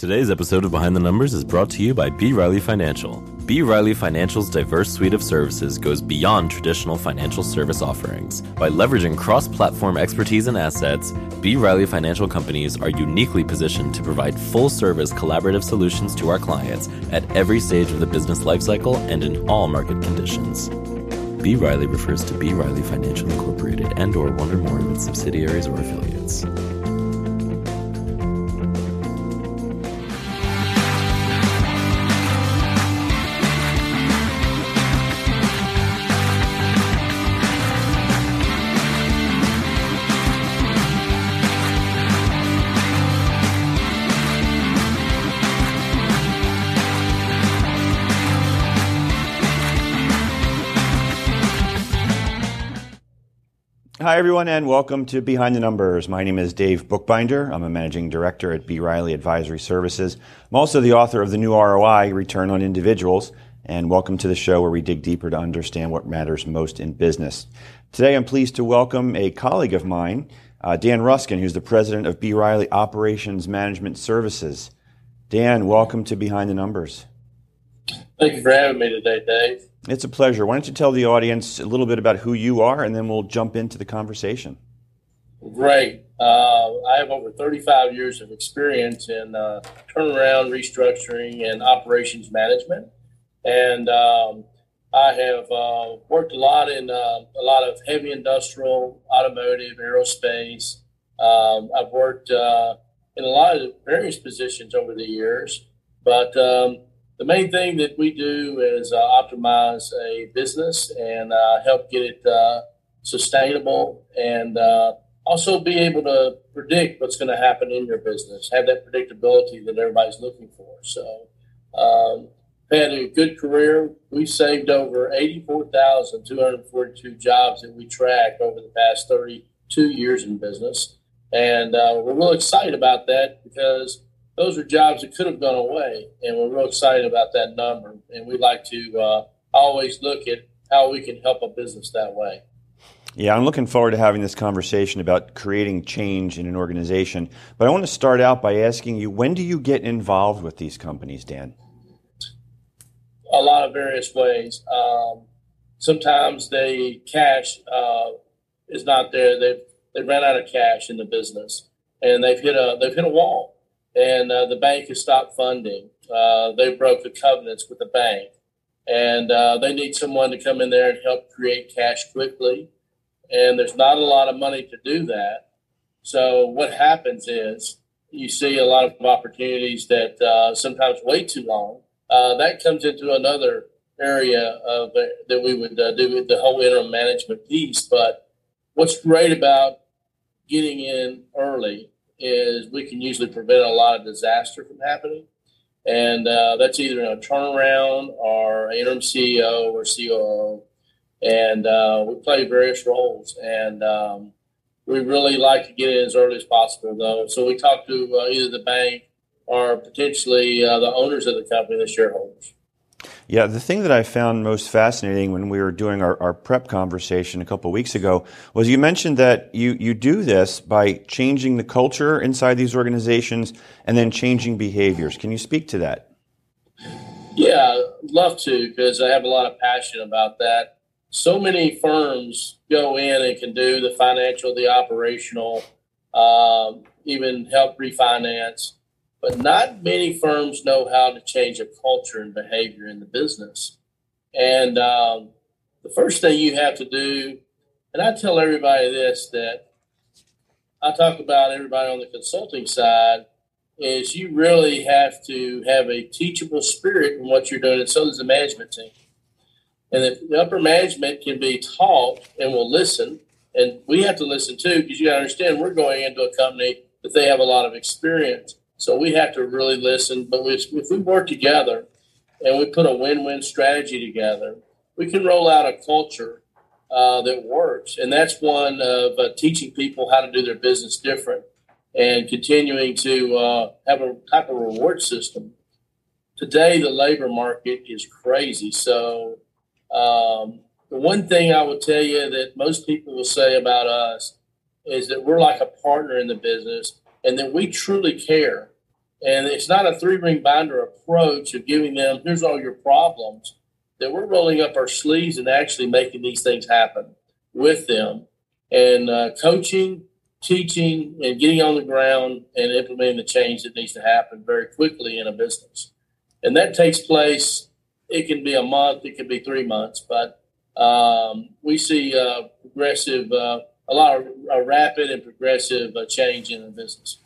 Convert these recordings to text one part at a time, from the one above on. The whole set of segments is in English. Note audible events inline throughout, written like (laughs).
Today's episode of Behind the Numbers is brought to you by B. Riley Financial. B. Riley Financial's diverse suite of services goes beyond traditional financial service offerings. By leveraging cross platform expertise and assets, B. Riley Financial companies are uniquely positioned to provide full service collaborative solutions to our clients at every stage of the business lifecycle and in all market conditions. B. Riley refers to B. Riley Financial Incorporated and or one or more of its subsidiaries or affiliates. Hi, everyone, and welcome to Behind the Numbers. My name is Dave Bookbinder. I'm a managing director at B. Riley Advisory Services. I'm also the author of the new ROI, Return on Individuals, and welcome to the show where we dig deeper to understand what matters most in business. Today, I'm pleased to welcome a colleague of mine, uh, Dan Ruskin, who's the president of B. Riley Operations Management Services. Dan, welcome to Behind the Numbers. Thank you for having me today, Dave. It's a pleasure. Why don't you tell the audience a little bit about who you are, and then we'll jump into the conversation. Great. Uh, I have over 35 years of experience in uh, turnaround, restructuring, and operations management. And um, I have uh, worked a lot in uh, a lot of heavy industrial, automotive, aerospace. Um, I've worked uh, in a lot of various positions over the years, but um, the main thing that we do is uh, optimize a business and uh, help get it uh, sustainable and uh, also be able to predict what's going to happen in your business, have that predictability that everybody's looking for. So, um, had a good career. We've saved over 84,242 jobs that we track over the past 32 years in business. And uh, we're real excited about that because those are jobs that could have gone away, and we're real excited about that number. And we like to uh, always look at how we can help a business that way. Yeah, I'm looking forward to having this conversation about creating change in an organization. But I want to start out by asking you when do you get involved with these companies, Dan? A lot of various ways. Um, sometimes they cash uh, is not there. They've they ran out of cash in the business, and they've hit a they've hit a wall and uh, the bank has stopped funding. Uh, they broke the covenants with the bank, and uh, they need someone to come in there and help create cash quickly. And there's not a lot of money to do that. So what happens is you see a lot of opportunities that uh, sometimes wait too long. Uh, that comes into another area of that we would uh, do with the whole interim management piece. But what's great about getting in early is we can usually prevent a lot of disaster from happening. And uh, that's either in a turnaround or interim CEO or COO. And uh, we play various roles. And um, we really like to get in as early as possible, though. So we talk to uh, either the bank or potentially uh, the owners of the company, the shareholders. Yeah, the thing that I found most fascinating when we were doing our, our prep conversation a couple weeks ago was you mentioned that you, you do this by changing the culture inside these organizations and then changing behaviors. Can you speak to that? Yeah, love to because I have a lot of passion about that. So many firms go in and can do the financial, the operational, um, even help refinance but not many firms know how to change a culture and behavior in the business. And um, the first thing you have to do, and I tell everybody this that I talk about everybody on the consulting side, is you really have to have a teachable spirit in what you're doing, and so does the management team. And if the upper management can be taught and will listen, and we have to listen too, because you understand we're going into a company that they have a lot of experience so we have to really listen. But if we work together and we put a win-win strategy together, we can roll out a culture uh, that works. And that's one of uh, teaching people how to do their business different and continuing to uh, have a type of reward system. Today, the labor market is crazy. So, um, the one thing I would tell you that most people will say about us is that we're like a partner in the business and that we truly care And it's not a three ring binder approach of giving them, here's all your problems, that we're rolling up our sleeves and actually making these things happen with them and uh, coaching, teaching, and getting on the ground and implementing the change that needs to happen very quickly in a business. And that takes place, it can be a month, it can be three months, but um, we see uh, progressive, uh, a lot of a rapid and progressive uh, change in the business.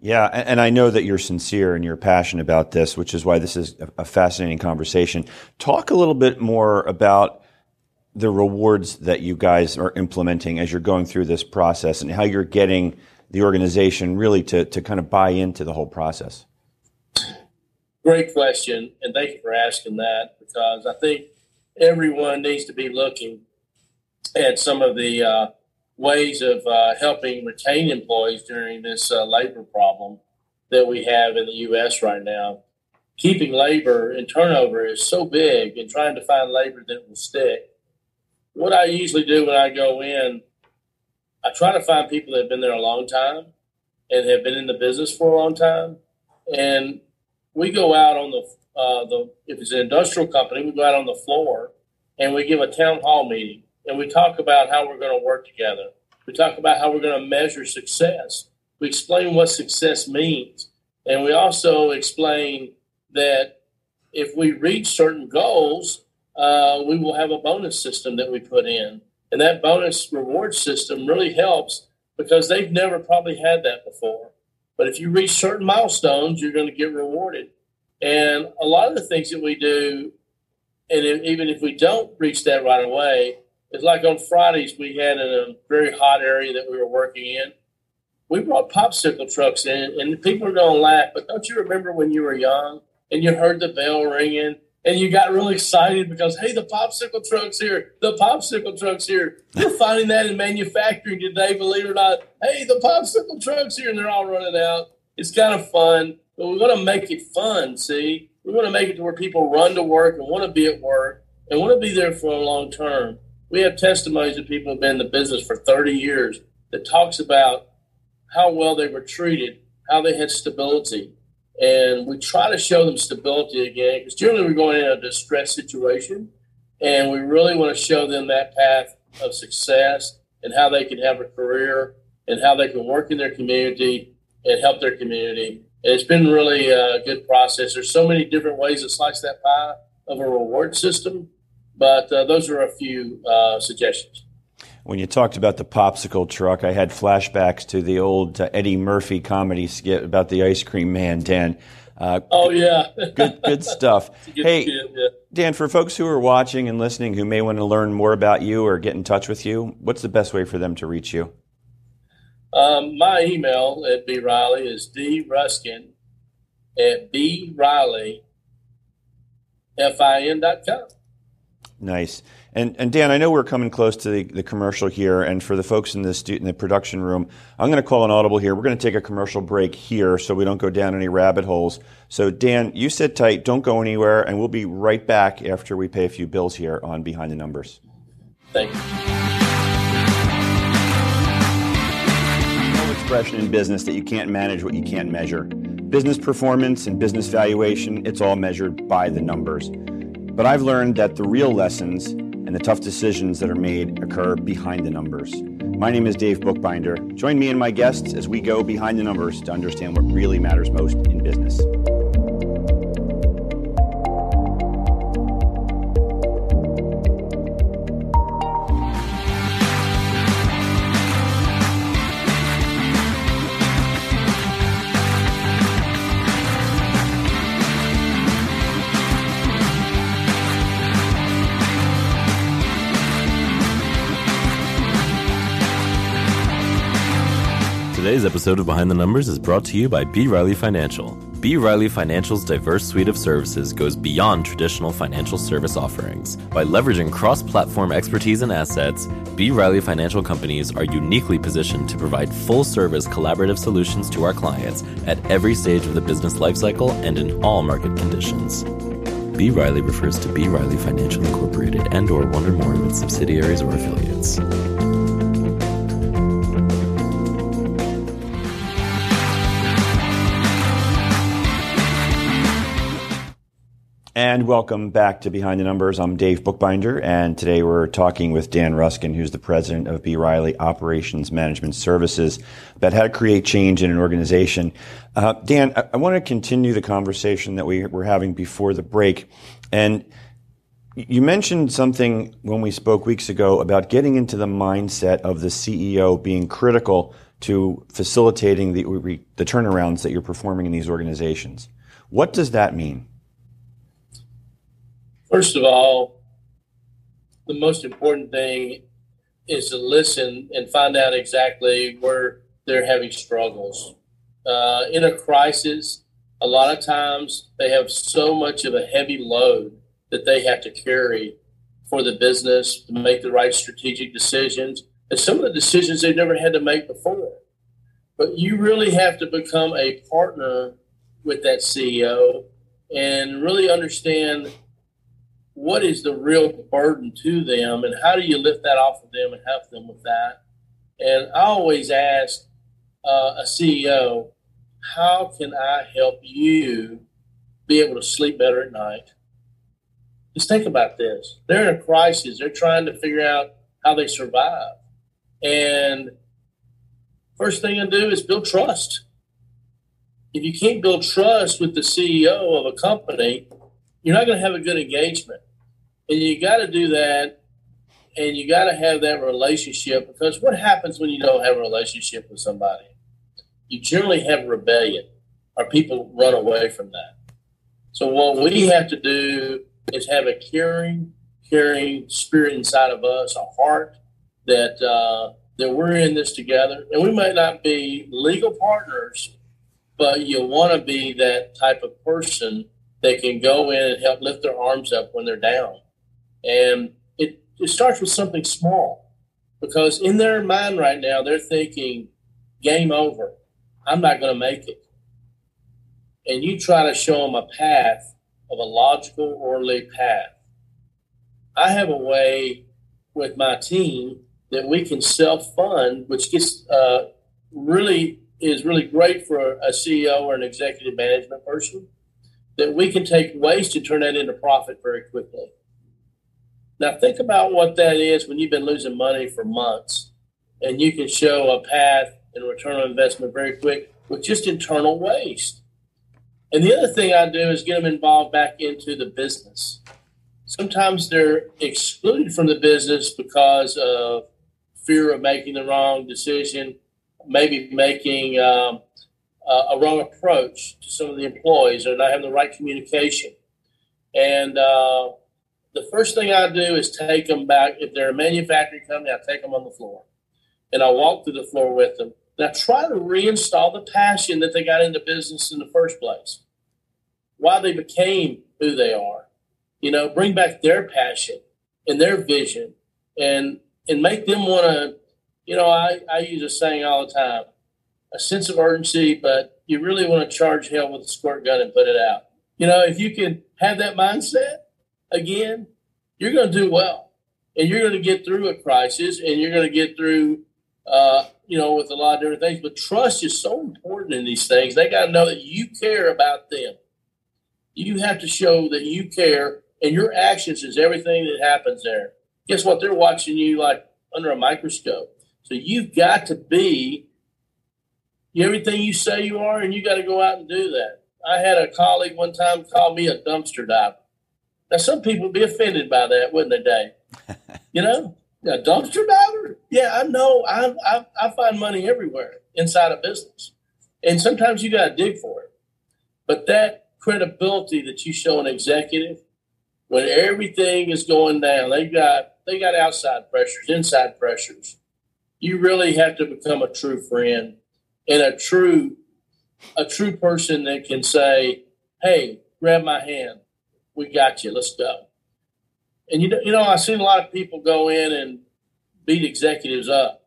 Yeah, and I know that you're sincere and you're passionate about this, which is why this is a fascinating conversation. Talk a little bit more about the rewards that you guys are implementing as you're going through this process and how you're getting the organization really to, to kind of buy into the whole process. Great question, and thank you for asking that because I think everyone needs to be looking at some of the uh, ways of uh, helping retain employees during this uh, labor problem that we have in the U.S. right now. Keeping labor and turnover is so big, and trying to find labor that will stick. What I usually do when I go in, I try to find people that have been there a long time and have been in the business for a long time, and we go out on the uh, the if it's an industrial company, we go out on the floor and we give a town hall meeting and we talk about how we're going to work together. We talk about how we're going to measure success. We explain what success means. And we also explain that if we reach certain goals, uh, we will have a bonus system that we put in. And that bonus reward system really helps because they've never probably had that before. But if you reach certain milestones, you're going to get rewarded. And a lot of the things that we do, and even if we don't reach that right away, it's like on Fridays we had in a very hot area that we were working in. We brought popsicle trucks in, and people are going to laugh. But don't you remember when you were young and you heard the bell ringing and you got really excited because hey, the popsicle truck's here. The popsicle truck's here. You're (laughs) finding that in manufacturing today, believe it or not. Hey, the popsicle truck's here, and they're all running out. It's kind of fun, but we want to make it fun. See, we want to make it to where people run to work and want to be at work and want to be there for a long term we have testimonies of people who've been in the business for 30 years that talks about how well they were treated, how they had stability. And we try to show them stability again because generally we're going in a distress situation and we really want to show them that path of success and how they can have a career and how they can work in their community and help their community. And it's been really a good process. There's so many different ways to slice that pie of a reward system but uh, those are a few uh, suggestions. When you talked about the popsicle truck, I had flashbacks to the old uh, Eddie Murphy comedy skit about the ice cream man, Dan. Uh, oh yeah, (laughs) good good stuff. (laughs) Good hey, yeah. Dan, for folks who are watching and listening who may want to learn more about you or get in touch with you, what's the best way for them to reach you? Um, my email at B Riley is D Ruskin at B Riley F-I-N.com. Nice. And, and Dan, I know we're coming close to the, the commercial here, and for the folks in the, stu- in the production room, I'm going to call an audible here. We're going to take a commercial break here so we don't go down any rabbit holes. So, Dan, you sit tight, don't go anywhere, and we'll be right back after we pay a few bills here on Behind the Numbers. Thank you. No expression in business that you can't manage what you can't measure. Business performance and business valuation, it's all measured by the numbers. But I've learned that the real lessons and the tough decisions that are made occur behind the numbers. My name is Dave Bookbinder. Join me and my guests as we go behind the numbers to understand what really matters most in business. Today's episode of Behind the Numbers is brought to you by B. Riley Financial. B. Riley Financial's diverse suite of services goes beyond traditional financial service offerings. By leveraging cross platform expertise and assets, B. Riley Financial companies are uniquely positioned to provide full service collaborative solutions to our clients at every stage of the business lifecycle and in all market conditions. B. Riley refers to B. Riley Financial Incorporated and or one or more of its subsidiaries or affiliates. And welcome back to Behind the Numbers. I'm Dave Bookbinder, and today we're talking with Dan Ruskin, who's the president of B. Riley Operations Management Services, about how to create change in an organization. Uh, Dan, I, I, want to continue the conversation that we were having before the break. And you mentioned something when we spoke weeks ago about getting into the mindset of the CEO being critical to facilitating the, the turnarounds that you're performing in these organizations. What does that mean? First of all, the most important thing is to listen and find out exactly where they're having struggles. Uh, in a crisis, a lot of times they have so much of a heavy load that they have to carry for the business to make the right strategic decisions. And some of the decisions they've never had to make before. But you really have to become a partner with that CEO and really understand what is the real burden to them and how do you lift that off of them and help them with that? And i always ask uh, a ceo how can i help you be able to sleep better at night? Just think about this. They're in a crisis. They're trying to figure out how they survive. And first thing i do is build trust. If you can't build trust with the ceo of a company you're not going to have a good engagement and you got to do that, and you got to have that relationship because what happens when you don't have a relationship with somebody? You generally have rebellion, or people run away from that. So what we have to do is have a caring, caring spirit inside of us, a heart that uh, that we're in this together, and we might not be legal partners, but you want to be that type of person that can go in and help lift their arms up when they're down and it, it starts with something small because in their mind right now, they're thinking, game over. I'm not going to make it. And you try to show them a path of a logical, orderly path. I have a way with my team that we can self fund, which gets uh, really is really great for a CEO or an executive management person. That we can take waste and turn that into profit very quickly. Now, think about what that is when you've been losing money for months and you can show a path and return on investment very quick with just internal waste. And the other thing I do is get them involved back into the business. Sometimes they're excluded from the business because of fear of making the wrong decision, maybe making um, a wrong approach to some of the employees or not having the right communication. And uh, the first thing I do is take them back. If they're a manufacturing company, I take them on the floor and I walk through the floor with them. I try to reinstall the passion that they got into business in the first place, why they became who they are. You know, bring back their passion and their vision and and make them want to, you know, I, I use a saying all the time, a sense of urgency, but you really want to charge hell with a squirt gun and put it out. You know, if you can have that mindset, again, you're going to do well. And you're going to get through a crisis and you're going to get through, uh, you know, with a lot of different things. But trust is so important in these things. They got to know that you care about them. You have to show that you care, and your actions is everything that happens there. Guess what? They're watching you like under a microscope. So you've got to be everything you say you are, and you got to go out and do that. I had a colleague one time call me a dumpster diver. Now, some people would be offended by that, wouldn't they, Dave? (laughs) you know, a dumpster diver? Yeah, I know. I, I, I find money everywhere inside a business. And sometimes you got to dig for it. But that credibility that you show an executive when everything is going down, they got they got outside pressures, inside pressures. You really have to become a true friend and a true a true person that can say, "Hey, grab my hand we got you. Let's go. And you know, you know, I've seen a lot of people go in and beat executives up.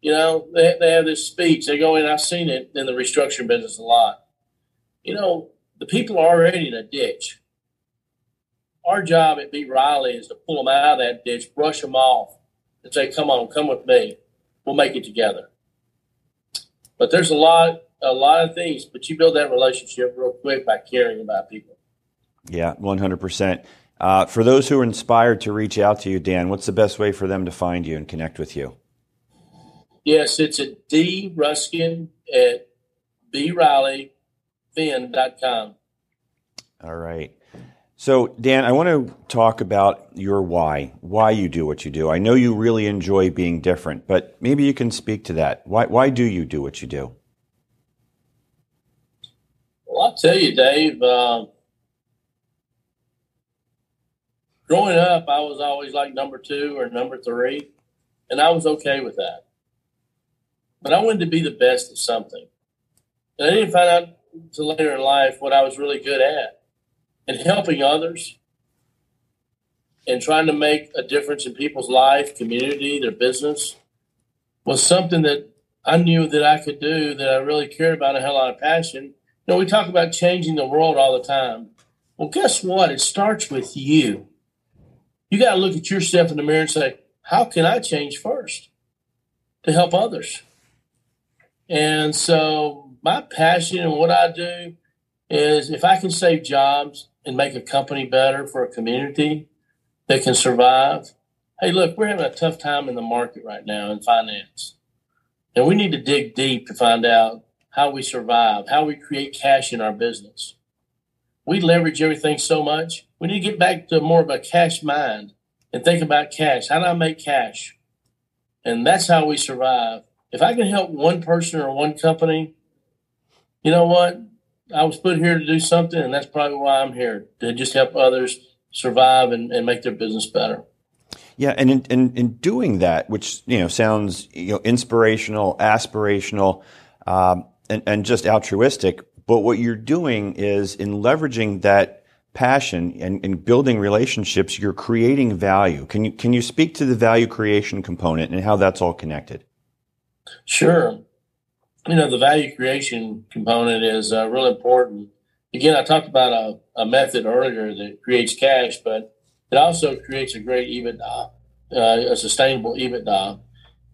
You know, they, they have this speech. They go in. I've seen it in the restructuring business a lot. You know, the people are already in a ditch. Our job at B. Riley is to pull them out of that ditch, brush them off, and say, "Come on, come with me. We'll make it together." But there's a lot, a lot of things. But you build that relationship real quick by caring about people. Yeah, 100%. Uh, for those who are inspired to reach out to you, Dan, what's the best way for them to find you and connect with you? Yes, it's at D Ruskin at BRileyFin.com. All right. So, Dan, I want to talk about your why, why you do what you do. I know you really enjoy being different, but maybe you can speak to that. Why, why do you do what you do? Well, I'll tell you, Dave, uh, growing up, I was always like number two or number three, and I was okay with that. But I wanted to be the best at something. And I didn't find out until later in life what I was really good at and helping others and trying to make a difference in people's life, community, their business was something that I knew that I could do that I really cared about and had a lot of passion. You know, we talk about changing the world all the time. Well, guess what? It starts with you. You got to look at yourself in the mirror and say, how can I change first to help others? And so my passion and what I do is if I can save jobs, and make a company better for a community that can survive. Hey, look, we're having a tough time in the market right now in finance. And we need to dig deep to find out how we survive, how we create cash in our business. We leverage everything so much. We need to get back to more of a cash mind and think about cash. How do I make cash? And that's how we survive. If I can help one person or one company, you know what? I was put here to do something, and that's probably why I'm here to just help others survive and, and make their business better. Yeah, and in, in, in, doing that, which you know sounds you know inspirational, aspirational, um, and, and just altruistic, but what you're doing is in leveraging that passion and, and building relationships, you're creating value. Can you can you speak to the value creation component and how that's all connected? Sure you know, the value creation component is uh, important. Again, I talked about a, a, method earlier that creates cash, but it also creates a great EBITDA, uh, a sustainable EBITDA.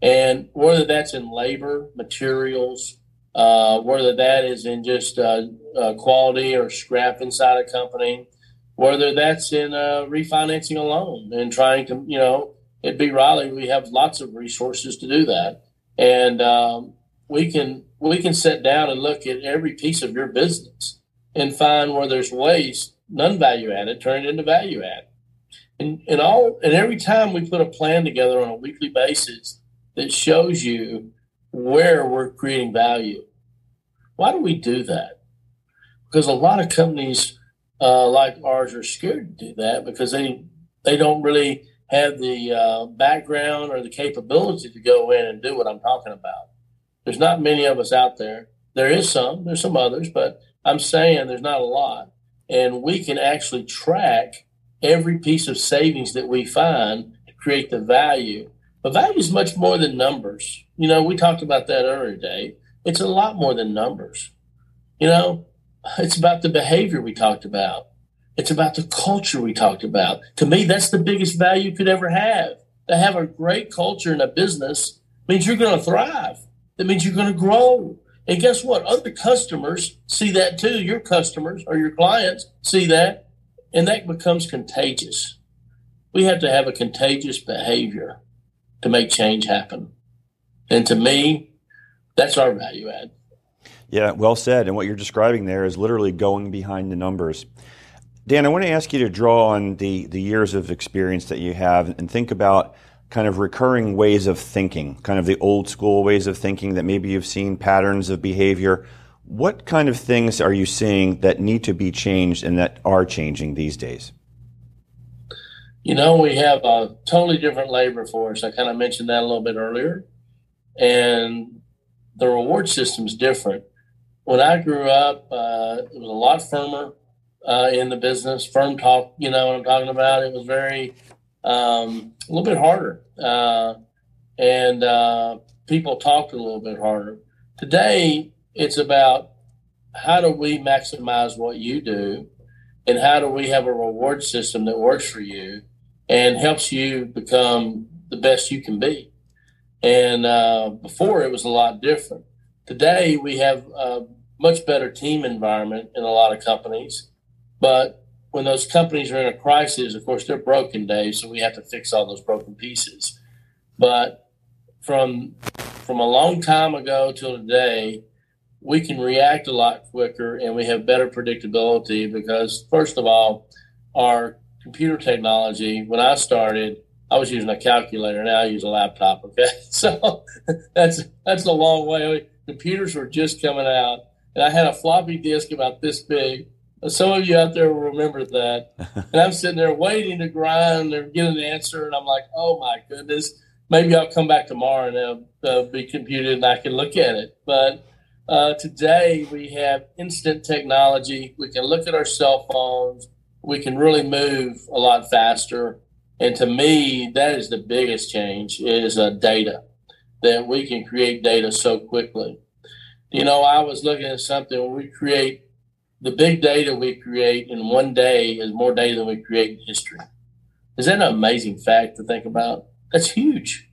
And whether that's in labor, materials, uh, whether that is in just uh, uh, quality or scrap inside a company, whether that's in uh, refinancing a loan and trying to, you know, at B. Riley, we have lots of resources to do that. And um, we can we can sit down and look at every piece of your business and find where there's waste, non value added, turn it into value add. And and all and every time we put a plan together on a weekly basis that shows you where we're creating value. Why do we do that? Because a lot of companies uh, like ours are scared to do that because they they don't really have the uh, background or the capability to go in and do what I'm talking about. There's not many of us out there. There is some, there's some others, but I'm saying there's not a lot. And we can actually track every piece of savings that we find to create the value. But value is much more than numbers. You know, we talked about that earlier, Dave. It's a lot more than numbers. You know, it's about the behavior we talked about. It's about the culture we talked about. To me, that's the biggest value you could ever have. To have a great culture in a business means you're going to thrive. That means you're going to grow. And guess what? Other customers see that too. Your customers or your clients see that, and that becomes contagious. We have to have a contagious behavior to make change happen. And to me, that's our value add. Yeah, well said. And what you're describing there is literally going behind the numbers. Dan, I want to ask you to draw on the, the years of experience that you have and think about kind of recurring ways of thinking, kind of the old school ways of thinking that maybe you've seen patterns of behavior. What kind of things are you seeing that need to be changed and that are changing these days? You know, we have a totally different labor force. I kind of mentioned that a little bit earlier. And the reward system is different. When I grew up, uh, it was a lot firmer uh, in the business. Firm talk, you know what I'm talking about. It was very um, a little bit harder, uh, and uh, people talked a little bit harder. Today, it's about how do we maximize what you do, and how do we have a reward system that works for you and helps you become the best you can be. And uh, before, it was a lot different. Today, we have a much better team environment in a lot of companies, but when those companies are in a crisis, of course, they're broken, Dave, so we have to fix all those broken pieces. But from from a long time ago till today, we can react a lot quicker and we have better predictability because, first of all, our computer technology, when I started, I was using a calculator. Now I use a laptop. Okay, (laughs) so that's that's a long way. Computers were just coming out, and I had a floppy disk about this big. Some of you out there will remember that. (laughs) and I'm sitting there waiting to grind and get an answer, and I'm like, oh my goodness, maybe I'll come back tomorrow and it'll, it'll be computed and I can look at it. But uh, today we have instant technology. We can look at our cell phones. We can really move a lot faster. And to me, that is the biggest change is uh, data, that we can create data so quickly. You know, I was looking at something we create the big data we create in one day is more data than we create in history. Is that an amazing fact to think about? That's huge.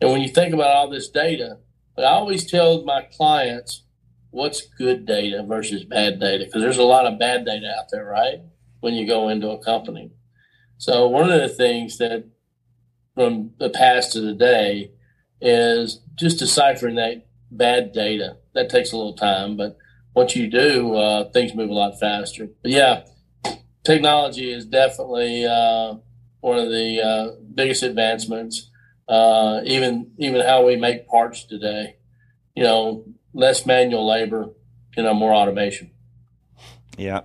And when you think about all this data, I always tell my clients what's good data versus bad data because there's a lot of bad data out there, right? When you go into a company. So one of the things that from the past to today is just deciphering that bad data. That takes a little time, but once you do, uh, things move a lot faster. But yeah, technology is definitely uh, one of the uh, biggest advancements. Uh, even even how we make parts today, you know, less manual labor, you know, more automation. Yeah.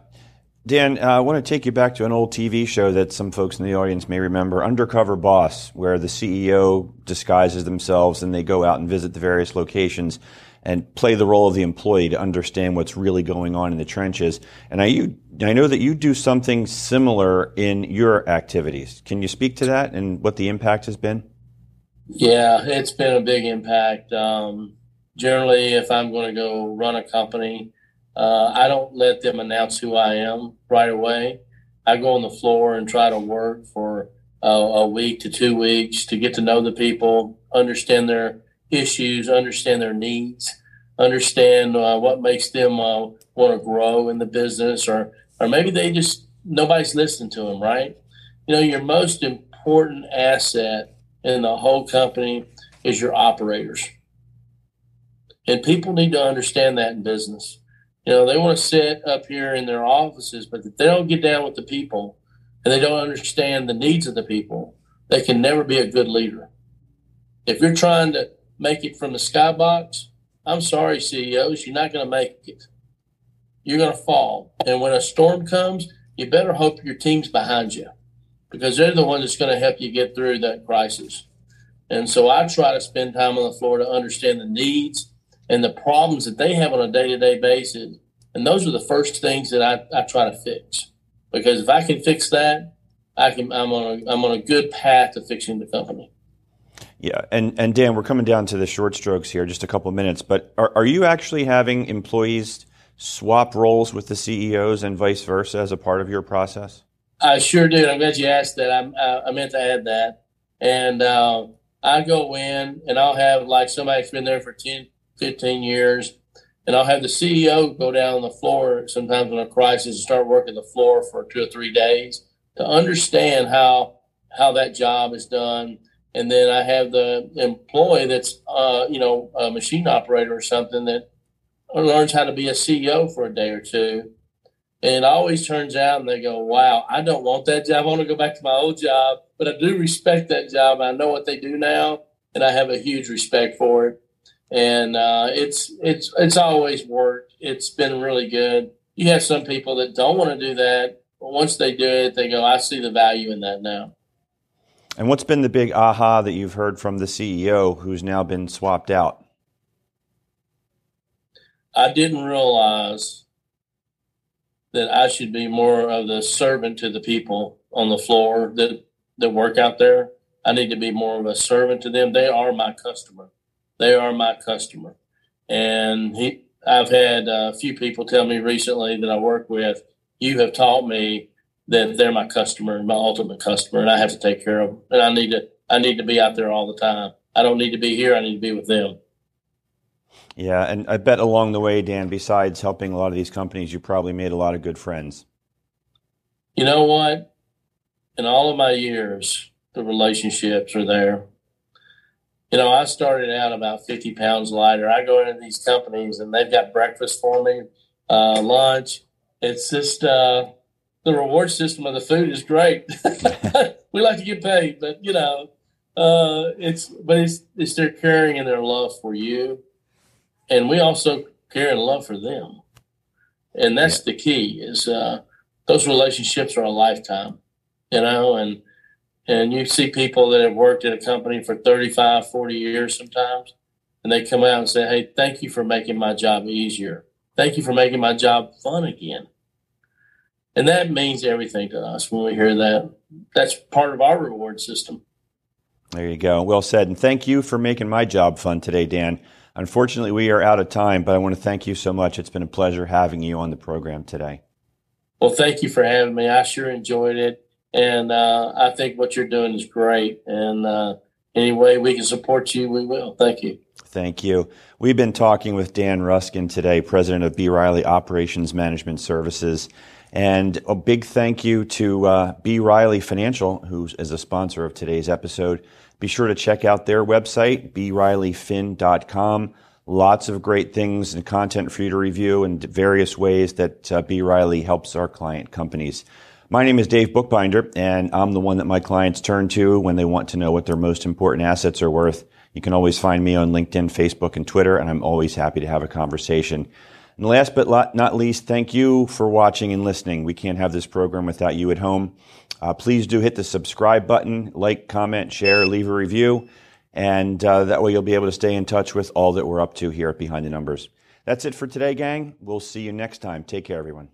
Dan, uh, I want to take you back to an old TV show that some folks in the audience may remember, Undercover Boss, where the CEO disguises themselves and they go out and visit the various locations and play the role of the employee to understand what's really going on in the trenches. And I, you, I know that you do something similar in your activities. Can you speak to that and what the impact has been? Yeah, it's been a big impact. Um, generally, if I'm going to go run a company, uh, I don't let them announce who I am right away. I go on the floor and try to work for uh, a week to two weeks to get to know the people, understand their issues, understand their needs, understand uh, what makes them uh, want to grow in the business, or or maybe they just nobody's listening to them. Right? You know, your most important asset in the whole company is your operators, and people need to understand that in business. You know, they want to sit up here in their offices, but if they don't get down with the people and they don't understand the needs of the people, they can never be a good leader. If you're trying to make it from the skybox, I'm sorry, CEOs, you're not going to make it. You're going to fall. And when a storm comes, you better hope your team's behind you because they're the one that's going to help you get through that crisis. And so I try to spend time on the floor to understand the needs and the problems that they have on a day to day basis. And those are the first things that I, I try to fix because if I can fix that, I can, I'm on a, I'm on a good path to fixing the company. Yeah, and, and Dan, we're coming down to the short strokes here, just a couple of minutes. But are, are you actually having employees swap roles with the CEOs and vice versa as a part of your process? I sure do. I'm glad you asked that. I'm, I, I meant to add that. And uh, I go in and I'll have like somebody that's been there for 10, 15 years, and I'll have the CEO go down on the floor sometimes in a crisis and start working the floor for two or three days to understand how how that job is done and then I have the employee that's uh, you know a machine operator or something that learns how to be a CEO for a day or two. And it always turns out, and they go, "Wow, I don't want that job. I want to go back to my old job." But I do respect that job. I know what they do now, and I have a huge respect for it. And uh, it's it's it's always worked. It's been really good. You have some people that don't want to do that, but once they do it, they go, "I see the value in that now." And what's been the big aha that you've heard from the CEO who's now been swapped out? I didn't realize that I should be more of the servant to the people on the floor that, that work out there. I need to be more of a servant to them. They are my customer. They are my customer. And he, I've had uh, a few people tell me recently that I work with, you have taught me that they're my customer, my ultimate customer, and I have to take care of them. And I need to I need to be out there all the time. I don't need to be here. I need to be with them. Yeah, and I bet along the way, Dan, besides helping a lot of these companies, you probably made a lot of good friends. You know what? In all of my years, the relationships are there. You know, I started out about 50 pounds lighter. I go into these companies and they've got breakfast for me, uh, lunch. It's just uh, the reward system of the food is great. (laughs) we like to get paid, but you know, uh, it's but it's it's their caring and their love for you, and we also care and love for them, and that's yeah. the key. Is uh, those relationships are a lifetime, you know, and and you see people that have worked at a company for 35, 40 years sometimes, and they come out and say, "Hey, thank you for making my job easier. Thank you for making my job fun again." And that means everything to us when we hear that. That's part of our reward system. There you go. Well said. And thank you for making my job fun today, Dan. Unfortunately, we are out of time, but I want to thank you so much. It's been a pleasure having you on the program today. Well, thank you for having me. I sure enjoyed it. And uh, I think what you're doing is great. And uh, any way we can support you, we will. Thank you. Thank you. We've been talking with Dan Ruskin today, president of B. Riley Operations Management Services. And a big thank you to uh, B. Riley Financial, who is a sponsor of today's episode. Be sure to check out their website, brileyfin.com. Lots of great things and content for you to review and various ways that uh, B. Riley helps our client companies. My name is Dave Bookbinder, and I'm the one that my clients turn to when they want to know what their most important assets are worth. You can always find me on LinkedIn, Facebook, and Twitter, and I'm always happy to have a conversation. And last but not least, thank you for watching and listening. We can't have this program without you at home. Uh, please do hit the subscribe button, like, comment, share, leave a review, and uh, that way you'll be able to stay in touch with all that we're up to here at Behind the Numbers. That's it for today, gang. We'll see you next time. Take care, everyone.